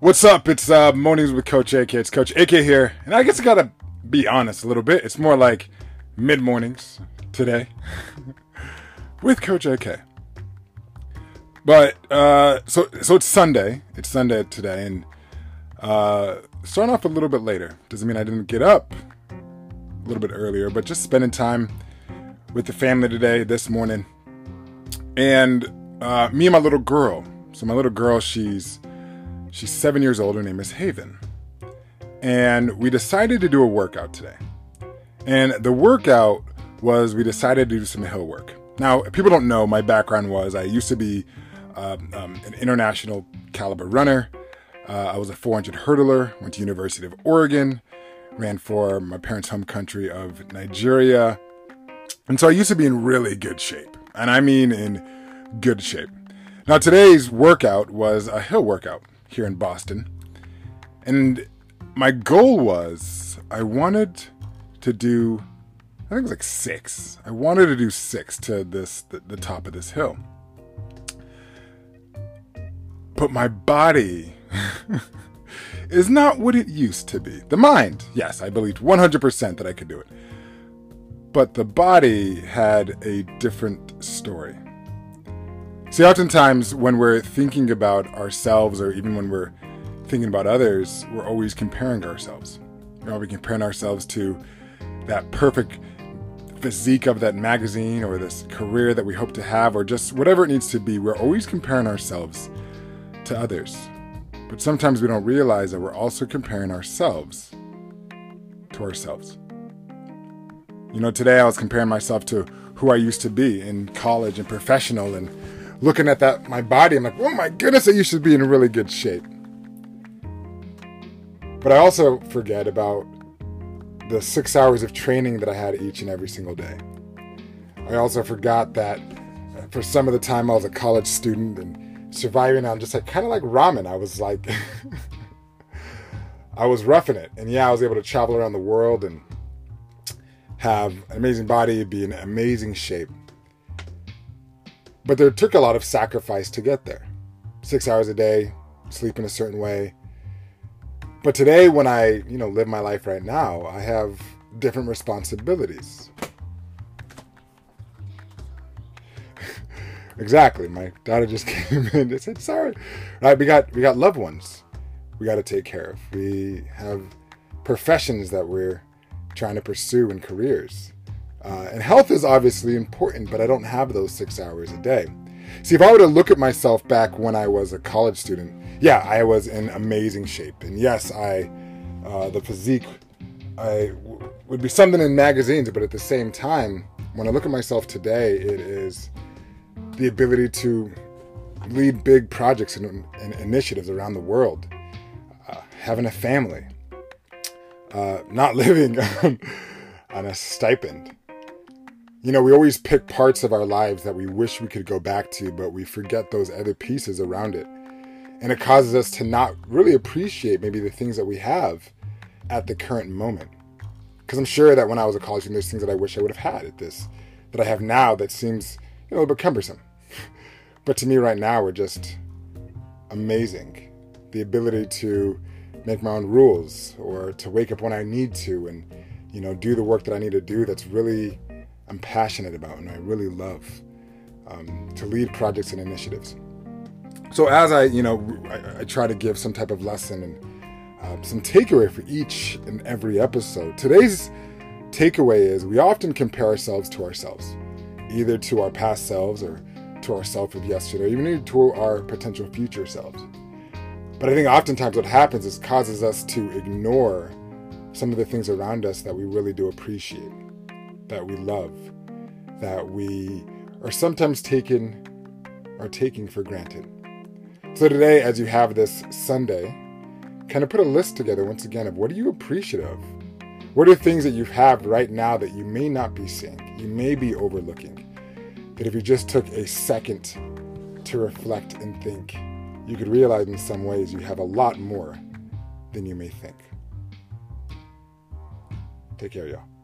What's up? It's uh, Mornings with Coach AK. It's Coach AK here. And I guess I gotta be honest a little bit. It's more like mid mornings today with Coach AK. But uh, so so it's Sunday. It's Sunday today, and uh, starting off a little bit later doesn't mean I didn't get up a little bit earlier, but just spending time with the family today, this morning, and uh, me and my little girl. So my little girl, she's she's seven years old. Her name is Haven, and we decided to do a workout today. And the workout was we decided to do some hill work. Now, people don't know, my background was I used to be um, um, an international caliber runner. Uh, I was a 400 hurdler. Went to University of Oregon. Ran for my parents' home country of Nigeria. And so I used to be in really good shape. And I mean in good shape. Now, today's workout was a hill workout here in Boston. And my goal was I wanted to do, I think it was like six. I wanted to do six to this, the, the top of this hill. But my body is not what it used to be. The mind, yes, I believed 100% that I could do it. But the body had a different story. See, oftentimes when we're thinking about ourselves, or even when we're thinking about others, we're always comparing ourselves. We're always comparing ourselves to that perfect physique of that magazine, or this career that we hope to have, or just whatever it needs to be. We're always comparing ourselves to others. But sometimes we don't realize that we're also comparing ourselves to ourselves. You know, today I was comparing myself to who I used to be in college and professional and looking at that my body, I'm like, oh my goodness, I used to be in really good shape. But I also forget about the six hours of training that I had each and every single day. I also forgot that uh, for some of the time I was a college student and surviving on just like kind of like ramen. I was like, I was roughing it. And yeah, I was able to travel around the world and have an amazing body, be in amazing shape. But there took a lot of sacrifice to get there. Six hours a day, sleep in a certain way. But today, when I, you know, live my life right now, I have different responsibilities. exactly. My daughter just came in and said, "Sorry." Right? We got we got loved ones. We got to take care of. We have professions that we're trying to pursue and careers. Uh, and health is obviously important, but I don't have those six hours a day. See, if I were to look at myself back when I was a college student, yeah, I was in amazing shape. And yes, I, uh, the physique, I w- would be something in magazines, but at the same time, when I look at myself today, it is the ability to lead big projects and, and initiatives around the world, uh, having a family, uh, not living on, on a stipend, you know, we always pick parts of our lives that we wish we could go back to, but we forget those other pieces around it. And it causes us to not really appreciate maybe the things that we have at the current moment. Because I'm sure that when I was a college student, there's things that I wish I would have had at this that I have now that seems you know, a little bit cumbersome. but to me, right now, are just amazing. The ability to make my own rules or to wake up when I need to and, you know, do the work that I need to do that's really I'm passionate about and I really love um, to lead projects and initiatives. So as I, you know, I, I try to give some type of lesson and uh, some takeaway for each and every episode. Today's takeaway is we often compare ourselves to ourselves, either to our past selves or to ourself of yesterday, even to our potential future selves. But I think oftentimes what happens is causes us to ignore some of the things around us that we really do appreciate that we love, that we are sometimes taken are taking for granted. So today, as you have this Sunday, kind of put a list together once again of what are you appreciative of? What are things that you have right now that you may not be seeing, you may be overlooking? That if you just took a second to reflect and think, you could realize in some ways you have a lot more than you may think. Take care, y'all.